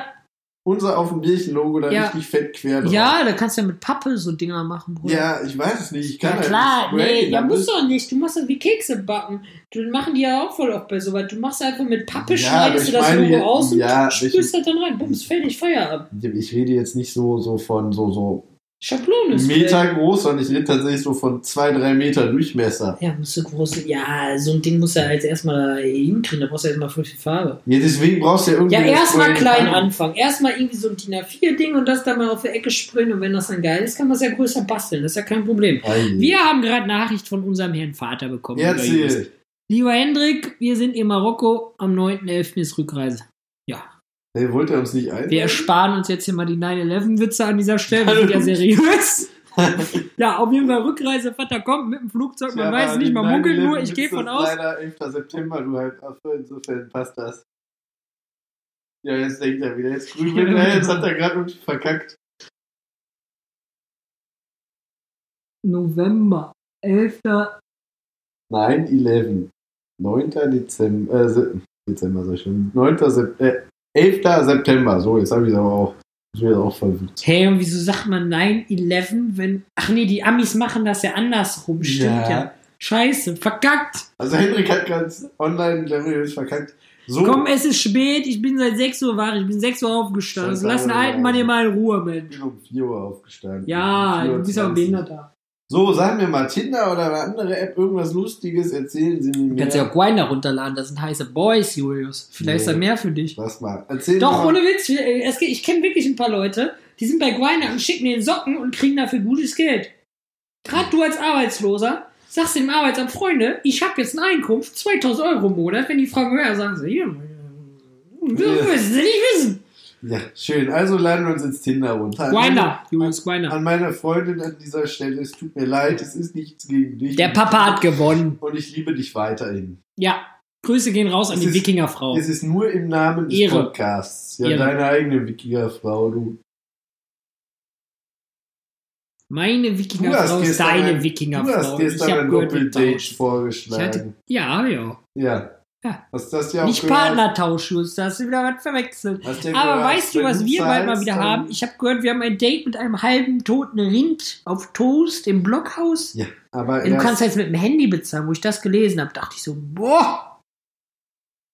Speaker 2: Unser auf dem Bierchen-Logo da
Speaker 1: Ja.
Speaker 2: richtig fett quer drauf.
Speaker 1: ja, da kannst du ja mit Pappe so Dinger machen, Bruder.
Speaker 2: Ja, ich weiß es nicht. Ich kann
Speaker 1: Ja
Speaker 2: halt
Speaker 1: klar,
Speaker 2: nicht
Speaker 1: nee, ja musst du auch nicht. Du machst das wie Kekse backen. Du machen die ja auch voll oft bei sowas. Du machst einfach mit Pappe,
Speaker 2: Ja,
Speaker 1: schneidest du das Logo aus und
Speaker 2: ja,
Speaker 1: sprühst
Speaker 2: ich-
Speaker 1: das dann rein. Bums, fertig, Feierabend.
Speaker 2: Ich rede jetzt nicht so, so von so, so
Speaker 1: Schablone ist
Speaker 2: Meter groß, sondern ich rede tatsächlich so von zwei, drei Meter Durchmesser.
Speaker 1: Ja, musst du große. Ja, so ein Ding musst du halt erstmal hinkriegen. Da brauchst du erstmal voll viel Farbe.
Speaker 2: Ja, deswegen brauchst du ja irgendwie.
Speaker 1: Ja, erstmal klein anfangen. Erstmal irgendwie so ein DIN A4-Ding und das dann mal auf der Ecke sprühen. Und wenn das dann geil ist, kann man es ja größer basteln. Das ist ja kein Problem.
Speaker 2: Ei.
Speaker 1: Wir haben gerade Nachricht von unserem Herrn Vater bekommen.
Speaker 2: Erzähl.
Speaker 1: Lieber Hendrik, wir sind in Marokko. Am 9.11. ist Rückreise. Ja,
Speaker 2: Hey, wollt ihr uns nicht ein?
Speaker 1: wir ersparen uns jetzt hier mal die 9-11-Witze an dieser Stelle. Wir sind ja seriös. ja, auf jeden Fall Rückreise. Vater kommt mit dem Flugzeug. Man weiß nicht, man munkelt nur. Ich gehe von aus.
Speaker 2: Leider 11. September, du halt. Ach, insofern passt das. Ja, jetzt denkt er wieder. Jetzt grübelt er. Jetzt hat er gerade irgendwie verkackt.
Speaker 1: November. 11.
Speaker 2: 9-11. 9. Dezember. Äh, Dezember, sag ich schon. 9. Sep äh, 11. September. So, jetzt habe ich es aber auch. Ich bin jetzt auch verwirrt.
Speaker 1: Hey, und wieso sagt man 9-11, wenn. Ach nee, die Amis machen das ja andersrum. Stimmt ja.
Speaker 2: Ja.
Speaker 1: Scheiße, verkackt.
Speaker 2: Also Hendrik hat ganz online, der hat jetzt verkackt. So,
Speaker 1: Komm, es ist spät. Ich bin seit 6 Uhr wach. Ich bin 6 Uhr aufgestanden.
Speaker 2: Scheiße,
Speaker 1: Lass den alten Mann
Speaker 2: also.
Speaker 1: hier mal in Ruhe,
Speaker 2: ich
Speaker 1: Mensch.
Speaker 2: bin um 4 Uhr aufgestanden.
Speaker 1: Ja, du bist auch
Speaker 2: 4:20.
Speaker 1: behinderter.
Speaker 2: So, sagen wir mal, Tinder oder eine andere App, irgendwas Lustiges, erzählen Sie mir.
Speaker 1: Du kannst ja auch Grinder runterladen. Das sind heiße Boys, Julius. Vielleicht ist da mehr für dich.
Speaker 2: Was mal. Erzähl
Speaker 1: Doch,
Speaker 2: mal.
Speaker 1: ohne Witz. äh, ich kenne wirklich ein paar Leute, die sind bei Grinder und schicken mir den Socken und kriegen dafür gutes Geld. Gerade du als Arbeitsloser sagst dem Arbeitsamt, Freunde, ich habe jetzt eine Einkunft, 2000 Euro im Monat. Wenn die fragen, wer, sagen sie, hier, wir
Speaker 2: Ja.
Speaker 1: müssen sie nicht wissen.
Speaker 2: Ja, schön. Also laden wir uns jetzt Tinder runter. Meine-
Speaker 1: Julius Grinder.
Speaker 2: An meine Freundin an dieser Stelle, es tut mir leid, es ist nichts gegen dich.
Speaker 1: Der Papa hat gewonnen.
Speaker 2: Und ich liebe dich weiterhin.
Speaker 1: Ja, Grüße gehen raus an
Speaker 2: Es
Speaker 1: die
Speaker 2: ist-
Speaker 1: Wikingerfrau.
Speaker 2: Es ist nur im Namen des
Speaker 1: Ehre.
Speaker 2: Podcasts. Ja,
Speaker 1: Ehre.
Speaker 2: deine eigene Wikinger-Frau, du.
Speaker 1: Meine Wikingerfrau ist deine
Speaker 2: ein- Du
Speaker 1: Wikingerfrau.
Speaker 2: hast gestern ein Doppeldate vorgeschlagen.
Speaker 1: hatte, ja, auch.
Speaker 2: Ja.
Speaker 1: Ja.
Speaker 2: Hast das ja
Speaker 1: Nicht
Speaker 2: gehört?
Speaker 1: Partnertausch, Just, da hast du wieder was verwechselt.
Speaker 2: Hast
Speaker 1: Aber
Speaker 2: gehört,
Speaker 1: weißt du, was wir bald mal wieder haben? Ich habe gehört, wir haben ein Date mit einem halben toten Rind auf Toast im Blockhaus.
Speaker 2: Ja, aber
Speaker 1: Du kannst jetzt mit dem Handy bezahlen. Wo ich das gelesen habe, dachte ich so, boah,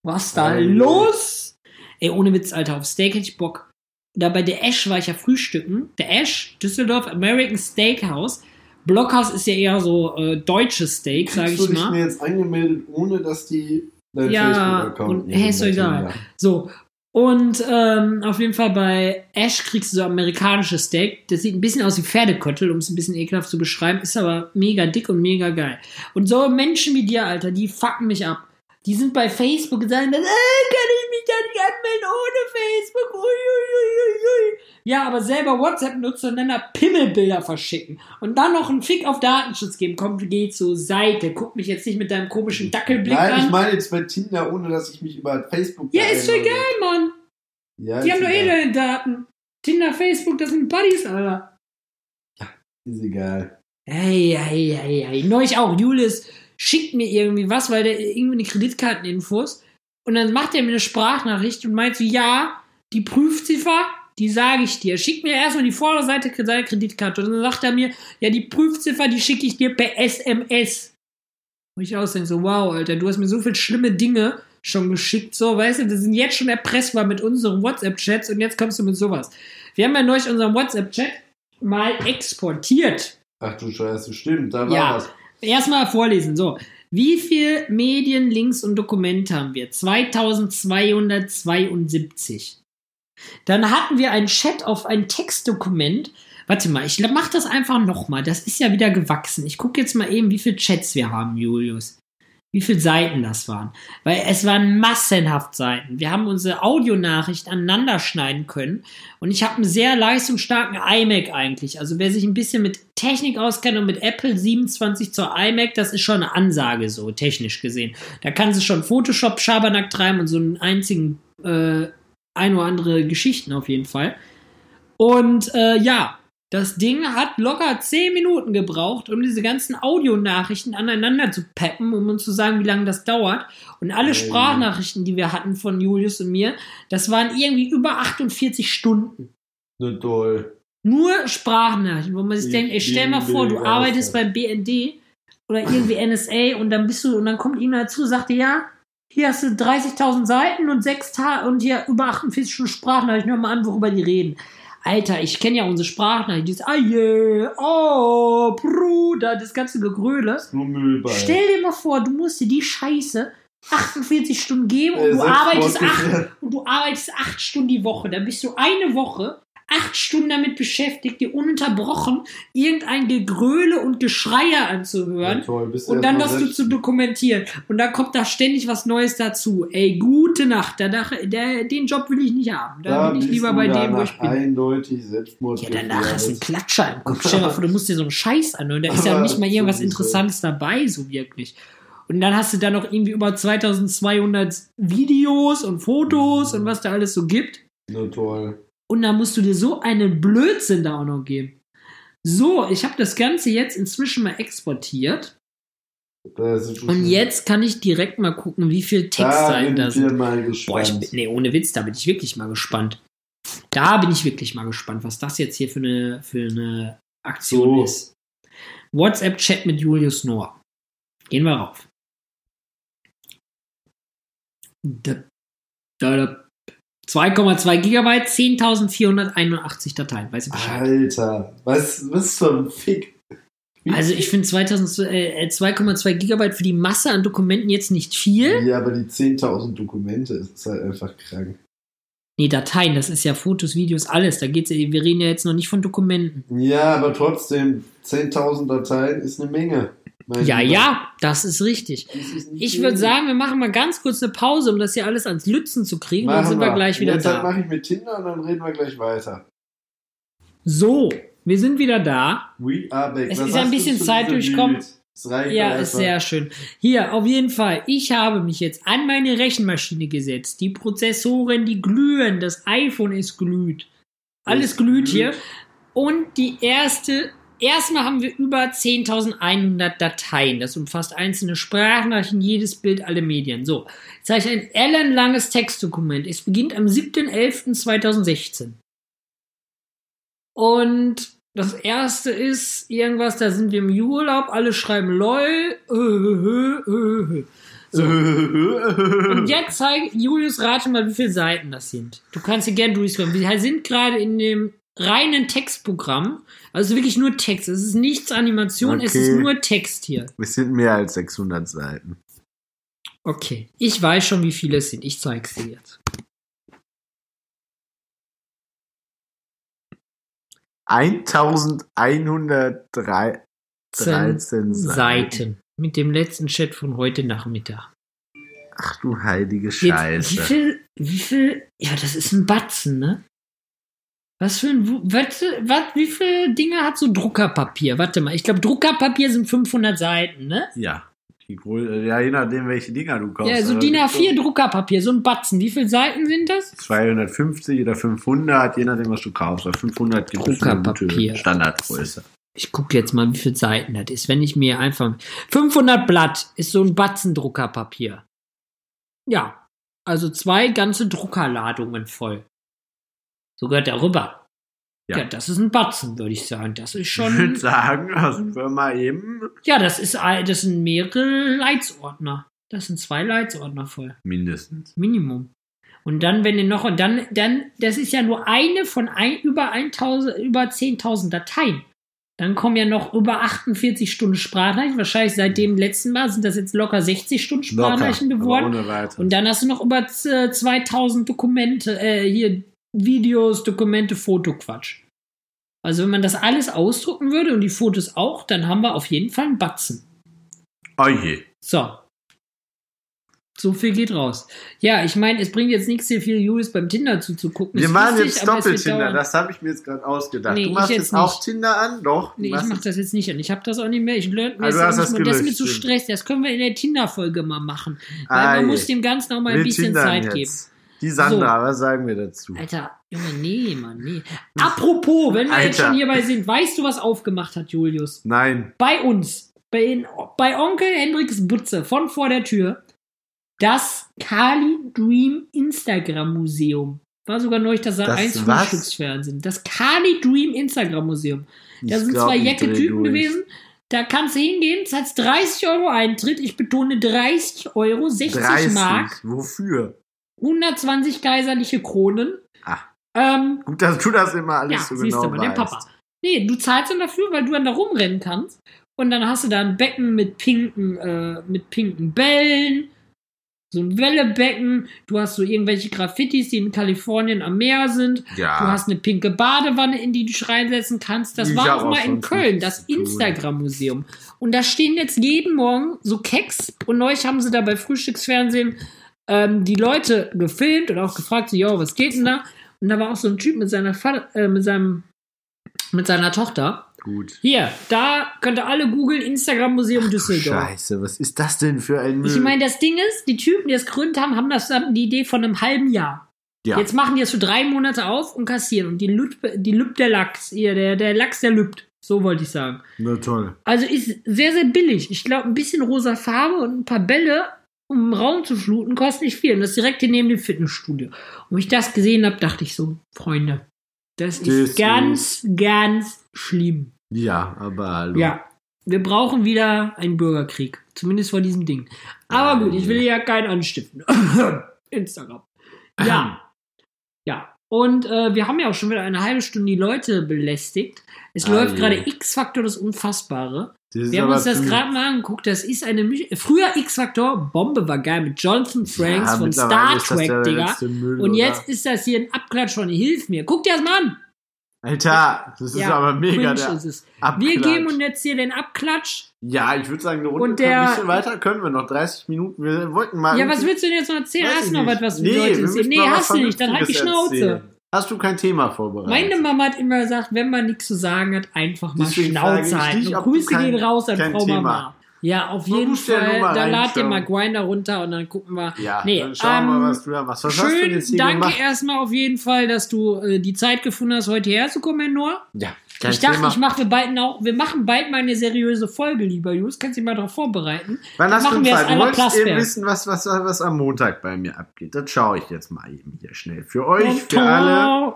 Speaker 1: was da
Speaker 2: Hallo.
Speaker 1: los? Ey, ohne Witz, Alter, auf Steak hätte ich Bock. Da bei der Ash war ich ja frühstücken. Der Ash, Düsseldorf American Steakhouse. Blockhaus ist ja eher so äh, deutsches Steak, sage ich
Speaker 2: du dich
Speaker 1: mal.
Speaker 2: mir jetzt angemeldet, ohne dass die dein
Speaker 1: Ja, und- hey, ist doch egal. So. Und ähm, auf jeden Fall bei Ash kriegst du so amerikanisches Steak. Das sieht ein bisschen aus wie Pferdeköttel, um es ein bisschen ekelhaft zu beschreiben. Ist aber mega dick und mega geil. Und so Menschen wie dir, Alter, die fucken mich ab. Die sind bei Facebook und sagen dann, äh, kann ich mich da nicht anmelden ohne Facebook? Ui, ui, ui. Ja, aber selber WhatsApp nutzen und dann da Pimmelbilder verschicken. Und dann noch einen Fick auf Datenschutz geben. Komm, geh zur Seite. Guck mich jetzt nicht mit deinem komischen Dackelblick
Speaker 2: Nein,
Speaker 1: an.
Speaker 2: ich meine jetzt bei Tinder, ohne dass ich mich über Facebook
Speaker 1: ja, ist
Speaker 2: einlogge.
Speaker 1: egal, Mann.
Speaker 2: Ja,
Speaker 1: Die haben doch eh deine Daten. Tinder, Facebook, das sind Buddies, Alter.
Speaker 2: Ist egal.
Speaker 1: Hey, hey, hey, hey. Neulich auch. Julius schickt mir irgendwie was, weil der irgendwie eine Kreditkarteninfos. Und dann macht er mir eine Sprachnachricht und meint so, ja, die Prüfziffer, die sage ich dir. Schickt mir erstmal die Vorderseite seiner Kreditkarte. Und dann sagt er mir, ja, die Prüfziffer, die schicke ich dir per SMS. Und ich ausdenke so, wow, Alter, du hast mir so viele schlimme Dinge schon geschickt, so, weißt du, wir sind jetzt schon erpressbar mit unseren WhatsApp-Chats und jetzt kommst du mit sowas. Wir haben ja neulich unseren WhatsApp-Chat mal exportiert.
Speaker 2: Ach du Scheiße, stimmt, da war
Speaker 1: Ja.
Speaker 2: was.
Speaker 1: Erstmal vorlesen, so. Wie viel Medien, Links und Dokumente haben wir? 2272. Dann hatten wir einen Chat auf ein Textdokument. Warte mal, ich mach das einfach nochmal. Das ist ja wieder gewachsen. Ich gucke jetzt mal eben, wie viele Chats wir haben, Julius. Wie viele Seiten das waren. Weil es waren massenhaft Seiten. Wir haben unsere Audionachricht aneinander schneiden können. Und ich habe einen sehr leistungsstarken iMac eigentlich. Also wer sich ein bisschen mit Technik auskennt und mit Apple 27 zur iMac, das ist schon eine Ansage so, technisch gesehen. Da kann sie schon Photoshop Schabernack treiben und so einen einzigen, äh, ein oder andere Geschichten auf jeden Fall. Und äh, ja, das Ding hat locker 10 Minuten gebraucht, um diese ganzen Audionachrichten aneinander zu peppen, um uns zu sagen, wie lange das dauert. Und alle. Sprachnachrichten, die wir hatten von Julius und mir, das waren irgendwie über 48 Stunden.
Speaker 2: Ne, toll.
Speaker 1: Nur Sprachnachrichten, wo man sich
Speaker 2: Ich
Speaker 1: denkt, ey, stell mal vor, du arbeitest beim BND oder irgendwie NSA und dann bist du, und dann kommt ihm dazu, sagt er, ja, hier hast du 30.000 Seiten und sechs Tage und hier über 48 Stunden Sprachnachrichten, hör mal an, worüber die reden. Alter, ich kenne ja unsere Sprachnachrichten, dieses, yeah, oh, Bruder, das ganze Gegröle. Stell dir mal vor, du musst dir die Scheiße 48 Stunden geben und
Speaker 2: Äh,
Speaker 1: du arbeitest acht, und du arbeitest acht Stunden die Woche. Dann bist du eine Woche acht Stunden damit beschäftigt, dir ununterbrochen irgendein Gegröle und Geschreie
Speaker 2: Ja,
Speaker 1: anzuhören.
Speaker 2: toll, bist
Speaker 1: Und dann das du zu dokumentieren. Und dann kommt da ständig was Neues dazu. Ey, gute Nacht. Der, der, den Job will ich nicht haben. Da,
Speaker 2: Da
Speaker 1: bin ich lieber bei dem, wo ich bin.
Speaker 2: Eindeutig Selbstmord.
Speaker 1: Ja, danach du einen Klatscher im Kopf. Stell dir mal vor, du musst dir so einen Scheiß anhören. Da ist ja nicht mal irgendwas. Interessantes dabei, so wirklich. Und dann hast du da noch irgendwie über 2200 Videos und Fotos und was da alles so gibt.
Speaker 2: Ne, toll.
Speaker 1: Und dann musst du dir so einen Blödsinn da auch noch geben. So, ich habe das Ganze jetzt inzwischen mal exportiert. Und jetzt kann ich direkt mal gucken, wie viel
Speaker 2: da
Speaker 1: Textseiten
Speaker 2: bin
Speaker 1: da
Speaker 2: ich
Speaker 1: sind. Boah, ich nee, ohne Witz, da bin ich wirklich mal gespannt. Da bin ich wirklich mal gespannt, was das jetzt hier für eine, für eine Aktion
Speaker 2: So.
Speaker 1: ist. WhatsApp-Chat mit Julius Noah. Gehen wir rauf. Da, da, da. 2,2 Gigabyte, 10.481 Dateien. Weiß ich Bescheid.
Speaker 2: Alter, was, was für ein Fick.
Speaker 1: Also ich finde 2000 äh, 2,2 Gigabyte für die Masse an Dokumenten jetzt nicht viel.
Speaker 2: Ja, aber die 10.000 Dokumente ist halt einfach krank.
Speaker 1: Nee, Dateien, das ist ja Fotos, Videos, alles. Da geht's, wir reden ja jetzt noch nicht von Dokumenten.
Speaker 2: Ja, aber trotzdem, 10.000 Dateien ist eine Menge. Mein
Speaker 1: Ja,
Speaker 2: Lieber.
Speaker 1: ja, das ist richtig.
Speaker 2: Das ist
Speaker 1: Ich würde sagen, wir machen mal ganz kurz eine Pause, um das hier alles ans Lützen zu kriegen. Und dann
Speaker 2: Machen
Speaker 1: sind wir gleich wieder
Speaker 2: Jetzt
Speaker 1: da.
Speaker 2: mache ich mit Tinder und dann reden wir gleich weiter.
Speaker 1: So, wir sind wieder da.
Speaker 2: We are back.
Speaker 1: Es
Speaker 2: Was
Speaker 1: ist ja ein bisschen Zeit durchkommen. Ja, ist sehr schön. Hier, auf jeden Fall. Ich habe mich jetzt an meine Rechenmaschine gesetzt. Die Prozessoren, die glühen. Das iPhone ist glüht. Alles
Speaker 2: Es
Speaker 1: glüht
Speaker 2: glüht.
Speaker 1: hier. Und die erste, erstmal haben wir über 10.100 Dateien. Das umfasst einzelne Sprachnachrichten, jedes Bild, alle Medien. So, jetzt habe ich ein ellenlanges Textdokument. Es beginnt am 7.11.2016. Und das erste ist irgendwas, da sind wir im Urlaub, alle schreiben LOL. Äh, äh, äh. So. Und jetzt zeige Julius, rate mal, wie viele Seiten das sind. Du kannst hier gerne durchscrollen. Wir sind gerade in dem reinen Textprogramm. Also wirklich nur Text. Es ist nichts Animation, es
Speaker 2: Okay.
Speaker 1: ist nur Text hier.
Speaker 2: Es sind mehr als 600 Seiten.
Speaker 1: Okay. Ich weiß schon, wie viele es sind. Ich zeige es dir jetzt.
Speaker 2: 1113 13 Seiten.
Speaker 1: Seiten. Mit dem letzten Chat von heute Nachmittag.
Speaker 2: Ach du heilige
Speaker 1: Jetzt, wie
Speaker 2: Scheiße.
Speaker 1: viel, wie viel, ja, das ist ein Batzen, ne? Was für ein, was, was, wie viele Dinge hat so Druckerpapier? Warte mal, ich glaube, Druckerpapier sind 500 Seiten, ne?
Speaker 2: Ja. Ja, je nachdem, welche Dinger du kaufst.
Speaker 1: Ja, so
Speaker 2: Aber
Speaker 1: DIN
Speaker 2: gibt's
Speaker 1: A4 Druckerpapier, so ein Batzen. Wie viele Seiten sind das?
Speaker 2: 250 oder 500, je nachdem, was du kaufst. Bei 500 gibt es
Speaker 1: Druckerpapier.
Speaker 2: gute Standardgröße.
Speaker 1: Ich gucke jetzt mal, wie viele Seiten das ist. Wenn ich mir einfach. 500 Blatt ist so ein Batzen Druckerpapier. Ja. Also zwei ganze Druckerladungen voll. So gehört der rüber.
Speaker 2: Ja.
Speaker 1: Ja. das ist ein Batzen, würde ich sagen. Das ist
Speaker 2: Ich würde
Speaker 1: schon.
Speaker 2: sagen, da sind wir mal eben.
Speaker 1: Ja, das ist, ein- das sind mehrere Leitsordner. Das sind zwei Leitsordner voll.
Speaker 2: Mindestens.
Speaker 1: Minimum. Und dann, wenn ihr noch, und dann, dann, das ist ja nur eine von ein, über 1000, über 10.000 Dateien. Dann kommen ja noch über 48 Stunden Sprachnachrichten. Wahrscheinlich seit dem letzten Mal sind das jetzt locker 60 Stunden Sprachnachrichten geworden. Und dann hast du noch über äh, 2000 Dokumente, äh, hier Videos, Dokumente, Fotoquatsch. Also wenn man das alles ausdrucken würde und die Fotos auch, dann haben wir auf jeden Fall einen Batzen.
Speaker 2: Oh je.
Speaker 1: So. So viel geht raus. Ja, ich meine, es bringt jetzt nichts, hier viel Julius beim Tinder zuzugucken.
Speaker 2: Wir machen jetzt Doppel-Tinder. Das habe ich mir jetzt gerade ausgedacht.
Speaker 1: Nee,
Speaker 2: du machst
Speaker 1: jetzt
Speaker 2: jetzt auch. Tinder an? Doch.
Speaker 1: Nee, ich
Speaker 2: machst
Speaker 1: mach das jetzt nicht an. Ich habe das auch nicht mehr. Ich lerne mir
Speaker 2: Ah, du
Speaker 1: das,
Speaker 2: das
Speaker 1: das ist mir zu stressig. Das können wir in der Tinder-Folge mal machen. Weil
Speaker 2: Ah,
Speaker 1: man
Speaker 2: je.
Speaker 1: muss dem Ganzen auch mal ein
Speaker 2: Wir
Speaker 1: bisschen
Speaker 2: Tindern
Speaker 1: Zeit
Speaker 2: jetzt.
Speaker 1: geben.
Speaker 2: Die Sandra, was sagen wir dazu?
Speaker 1: Alter, Junge, nee, Mann, nee. Apropos, wenn wir jetzt
Speaker 2: Alter.
Speaker 1: schon hierbei sind, weißt du, was aufgemacht hat, Julius?
Speaker 2: Nein.
Speaker 1: Bei uns, bei, bei Onkel Hendrix Butze von vor der Tür, das Kali Dream Instagram Museum. War sogar neulich das
Speaker 2: Das
Speaker 1: 1
Speaker 2: was?
Speaker 1: Frühstücksfernsehen. Das Kali Dream Instagram Museum. Da
Speaker 2: Ich
Speaker 1: sind zwei jecke
Speaker 2: dreh
Speaker 1: Typen
Speaker 2: durch.
Speaker 1: gewesen. Da kannst du hingehen, zahlst 30 Euro Eintritt. Ich betone 30 Euro, 60
Speaker 2: 30.
Speaker 1: Mark,
Speaker 2: Wofür?
Speaker 1: 120 kaiserliche Kronen.
Speaker 2: Ah.
Speaker 1: Ähm,
Speaker 2: Gut, dass du das immer alles
Speaker 1: ja,
Speaker 2: so genau
Speaker 1: du,
Speaker 2: weißt.
Speaker 1: Papa. Nee, du zahlst dann dafür, weil du dann da rumrennen kannst. Und dann hast du da ein Becken mit pinken, äh, mit pinken Bällen, so ein Wellebecken. Du hast so irgendwelche Graffitis, die in Kalifornien am Meer sind.
Speaker 2: Ja.
Speaker 1: Du hast eine pinke Badewanne, in die du dich reinsetzen kannst. Das
Speaker 2: Ich
Speaker 1: war auch mal in Köln, das. Instagram-Museum. Und da stehen jetzt jeden Morgen so Keks. Und neulich haben sie da bei Frühstücksfernsehen ähm, die Leute gefilmt und auch gefragt, so, yo, was geht denn da? Und da war auch so ein Typ mit seiner Vater, äh, mit seinem, mit seiner Tochter.
Speaker 2: Gut.
Speaker 1: Hier, da könnt ihr alle googeln, Instagram Museum Düsseldorf.
Speaker 2: Scheiße, was ist das denn für ein Müll?
Speaker 1: Ich meine, das Ding ist, die Typen, die das gegründet haben, haben das hatten die Idee von einem halben Jahr.
Speaker 2: ja.
Speaker 1: Jetzt machen die es für drei Monate auf und kassieren. Und die lübt, die lübt der Lachs, ihr, der, der Lachs, der lübt. So wollte ich sagen.
Speaker 2: Na toll.
Speaker 1: Also ist sehr, sehr billig. Ich glaube, ein bisschen rosa Farbe und ein paar Bälle, um einen Raum zu fluten, kostet nicht viel. Und das ist direkt hier neben dem Fitnessstudio. Und wenn ich das gesehen habe, dachte ich so, Freunde, das ist
Speaker 2: Das
Speaker 1: ganz, ganz schlimm.
Speaker 2: Ja, aber hallo.
Speaker 1: Ja, wir brauchen wieder einen Bürgerkrieg. Zumindest vor diesem Ding. Aber
Speaker 2: Ja,
Speaker 1: gut, ich will ja keinen anstiften. Instagram. Ja. Ja. Und äh, wir haben ja auch schon wieder eine halbe Stunde die Leute belästigt. Es
Speaker 2: Ah,
Speaker 1: läuft gerade X-Faktor, das Unfassbare. Wir haben uns das gerade mal angeguckt. Das ist eine Misch Früher X-Faktor, Bombe war geil mit Jonathan Franks
Speaker 2: Ja,
Speaker 1: von Star Trek, Digga.
Speaker 2: Müll,
Speaker 1: Und
Speaker 2: oder?
Speaker 1: jetzt ist das hier ein Abklatsch von Hilf mir. Guck dir das mal an.
Speaker 2: Alter, das ist aber mega der
Speaker 1: ist es.
Speaker 2: Abklatsch.
Speaker 1: Wir geben uns jetzt hier den Abklatsch.
Speaker 2: Ja, ich würde sagen, eine Runde
Speaker 1: Und der-
Speaker 2: ein bisschen weiter können wir noch. 30 Minuten. Wir wollten mal.
Speaker 1: Ja, was willst du denn jetzt noch erzählen? Hast du noch was, was du
Speaker 2: nee, müssen
Speaker 1: Nee, hast du nicht. Dann halt die Schnauze.
Speaker 2: erzählen. Hast du kein Thema vorbereitet?
Speaker 1: Meine Mama hat immer gesagt, wenn man nichts zu sagen hat, einfach mal
Speaker 2: Deswegen
Speaker 1: Schnauze halten.
Speaker 2: dich,
Speaker 1: Und Grüße
Speaker 2: kein-
Speaker 1: gehen raus an Frau
Speaker 2: Thema.
Speaker 1: Mama. Ja, auf
Speaker 2: Man
Speaker 1: jeden Fall.
Speaker 2: mal
Speaker 1: Da lad dir mal Grinder runter und dann gucken wir.
Speaker 2: ja,
Speaker 1: nee,
Speaker 2: dann schauen wir
Speaker 1: ähm,
Speaker 2: mal, was du da machst. Was hast du denn
Speaker 1: Schön,
Speaker 2: jetzt hier
Speaker 1: danke
Speaker 2: gemacht?
Speaker 1: erstmal auf jeden Fall, dass du äh, die Zeit gefunden hast, heute herzukommen, Herr Noah.
Speaker 2: Ja, kein
Speaker 1: Ich dachte, ich mache wir bald auch, wir machen bald mal eine seriöse Folge, lieber Jus. Kannst du dich mal darauf vorbereiten?
Speaker 2: Wann hast
Speaker 1: machen
Speaker 2: du
Speaker 1: wir es
Speaker 2: Zeit? Eben
Speaker 1: Plasberg.
Speaker 2: wissen, was, was, was am Montag bei mir abgeht. Das schaue ich jetzt mal eben hier schnell. Für euch, für alle,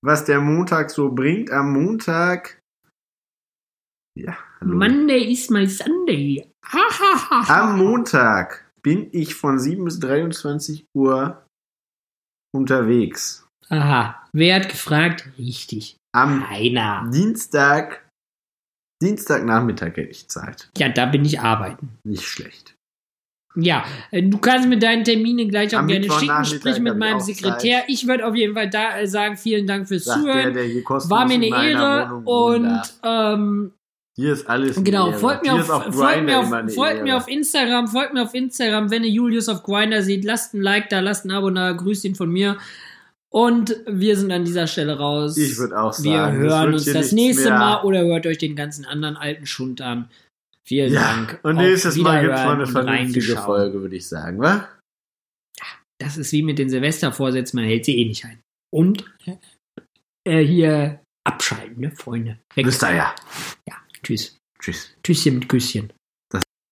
Speaker 2: was der Montag so bringt. Am Montag. Ja, hallo.
Speaker 1: Monday is my Sunday.
Speaker 2: Am Montag bin ich von 7 bis 23 Uhr unterwegs.
Speaker 1: Aha. Wer hat gefragt? Richtig.
Speaker 2: Am
Speaker 1: Keiner.
Speaker 2: Dienstag, Dienstagnachmittag hätte ich Zeit.
Speaker 1: Ja, da bin ich arbeiten.
Speaker 2: Nicht schlecht.
Speaker 1: Ja, äh, du kannst mir deine Termine gleich auch
Speaker 2: Am
Speaker 1: gerne schicken. Sprich mit meinem Sekretär.
Speaker 2: Zeit.
Speaker 1: Ich würde auf jeden Fall da äh, sagen, vielen Dank fürs
Speaker 2: Sagt der,
Speaker 1: Zuhören.
Speaker 2: der kostenlos
Speaker 1: War mir eine Ehre
Speaker 2: Wohnung
Speaker 1: und ähm,
Speaker 2: Hier ist alles
Speaker 1: genau, folgt mir, auf, folgt, mir auf, folgt mir auf Instagram, folgt mir auf Instagram, wenn ihr Julius auf Grinder seht, lasst ein Like da, lasst ein Abo da, grüßt ihn von mir. Und wir sind an dieser Stelle raus.
Speaker 2: Ich würde auch sagen,
Speaker 1: Wir
Speaker 2: das
Speaker 1: hören
Speaker 2: wird
Speaker 1: uns das nächste
Speaker 2: mehr.
Speaker 1: Mal oder hört euch den ganzen anderen alten Schund an. Vielen
Speaker 2: Ja,
Speaker 1: Dank.
Speaker 2: und nächstes Mal gibt es mal eine vernünftige. Folge, würde ich sagen, wa?
Speaker 1: Das ist wie mit den Silvestervorsätzen, man hält sie eh nicht ein. Und äh, hier abschalten, ne, Freunde. Weg.
Speaker 2: Bis dahin.
Speaker 1: Ja, tschüss.
Speaker 2: Tschüss.
Speaker 1: Tschüsschen mit Küsschen.